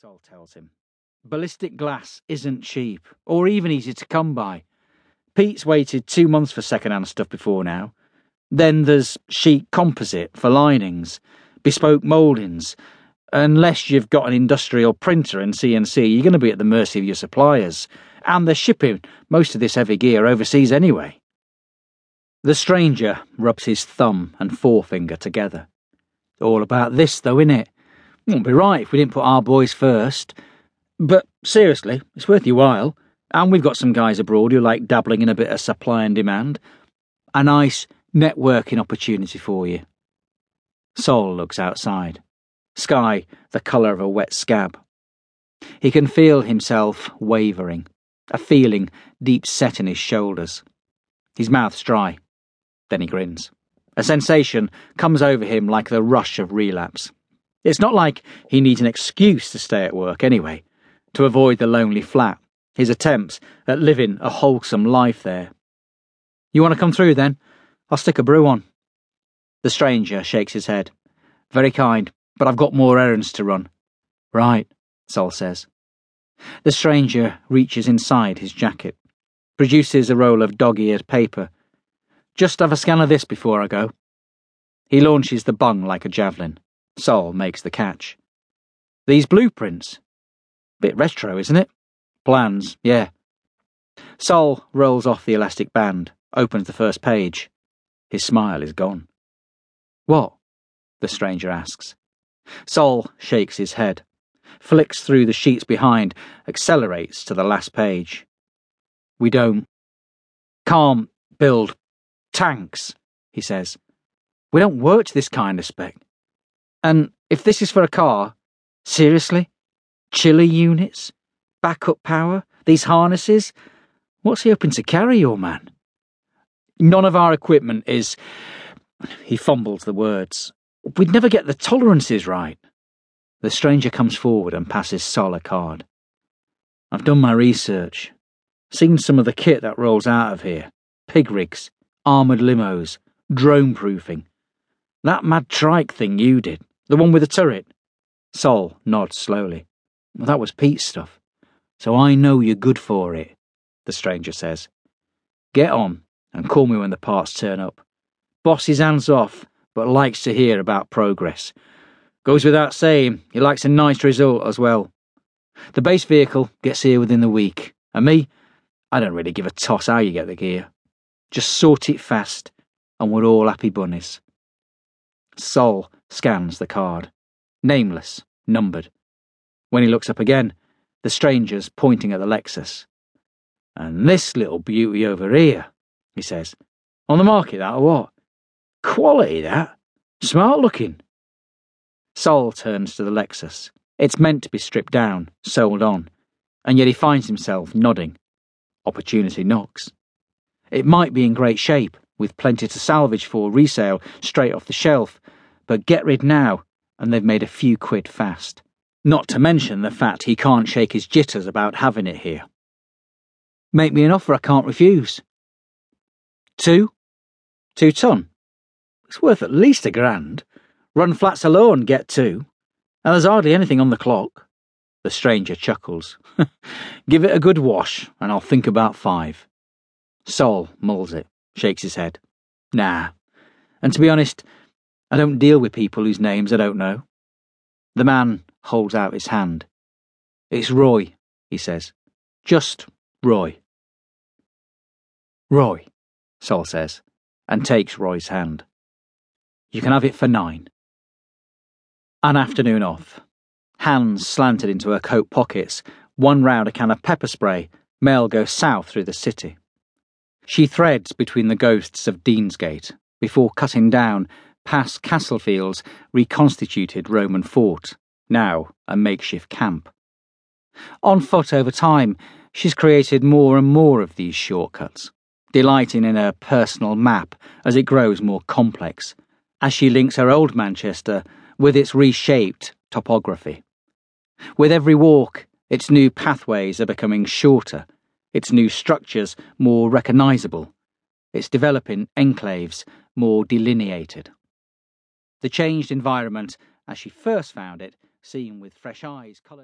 Sol tells him. Ballistic glass isn't cheap, or even easy to come by. Pete's waited two months for second-hand stuff before now. Then there's sheet composite for linings, bespoke mouldings. Unless you've got an industrial printer and CNC, you're going to be at the mercy of your suppliers. And they're shipping most of this heavy gear overseas anyway. The stranger rubs his thumb and forefinger together. All about this, though, innit? Wouldn't be right if we didn't put our boys first. But seriously, it's worth your while. And we've got some guys abroad who like dabbling in a bit of supply and demand. A nice networking opportunity for you. Sol looks outside. Sky the colour of a wet scab. He can feel himself wavering, a feeling deep set in his shoulders. His mouth's dry. Then he grins. A sensation comes over him like the rush of relapse. It's not like he needs an excuse to stay at work anyway, to avoid the lonely flat, his attempts at living a wholesome life there. You want to come through then? I'll stick a brew on. The stranger shakes his head. Very kind, but I've got more errands to run. Right, Sol says. The stranger reaches inside his jacket, produces a roll of dog eared paper. Just have a scan of this before I go. He launches the bung like a javelin. Sol makes the catch. These blueprints. Bit retro, isn't it? Plans, yeah. Sol rolls off the elastic band, opens the first page. His smile is gone. What? the stranger asks. Sol shakes his head, flicks through the sheets behind, accelerates to the last page. We don't. can't build tanks, he says. We don't work to this kind of spec. And if this is for a car, seriously? Chiller units? Backup power? These harnesses? What's he hoping to carry, your man? None of our equipment is. He fumbles the words. We'd never get the tolerances right. The stranger comes forward and passes Sol a card. I've done my research. Seen some of the kit that rolls out of here pig rigs, armoured limos, drone proofing. That mad trike thing you did, the one with the turret. Sol nods slowly. Well, that was Pete's stuff. So I know you're good for it, the stranger says. Get on and call me when the parts turn up. Boss his hands off, but likes to hear about progress. Goes without saying, he likes a nice result as well. The base vehicle gets here within the week, and me, I don't really give a toss how you get the gear. Just sort it fast, and we're all happy bunnies. Sol scans the card. Nameless, numbered. When he looks up again, the stranger's pointing at the Lexus. And this little beauty over here, he says. On the market, that or what? Quality, that. Smart looking. Sol turns to the Lexus. It's meant to be stripped down, sold on, and yet he finds himself nodding. Opportunity knocks. It might be in great shape, with plenty to salvage for resale straight off the shelf, but get rid now, and they've made a few quid fast. Not to mention the fact he can't shake his jitters about having it here. Make me an offer I can't refuse. Two? Two ton? It's worth at least a grand. Run flats alone, get two. And there's hardly anything on the clock. The stranger chuckles. Give it a good wash, and I'll think about five. Sol mulls it, shakes his head. Nah. And to be honest, I don't deal with people whose names I don't know. The man holds out his hand. It's Roy, he says. Just Roy. Roy, Sol says, and takes Roy's hand. You can have it for nine. An afternoon off. Hands slanted into her coat pockets, one round a can of pepper spray, Mel goes south through the city. She threads between the ghosts of Deansgate before cutting down past Castlefield's reconstituted Roman fort now a makeshift camp. On foot over time, she's created more and more of these shortcuts, delighting in her personal map as it grows more complex, as she links her old Manchester with its reshaped topography. With every walk, its new pathways are becoming shorter, its new structures more recognisable, its developing enclaves more delineated. The changed environment, as she first found it, seen with fresh eyes, coloured.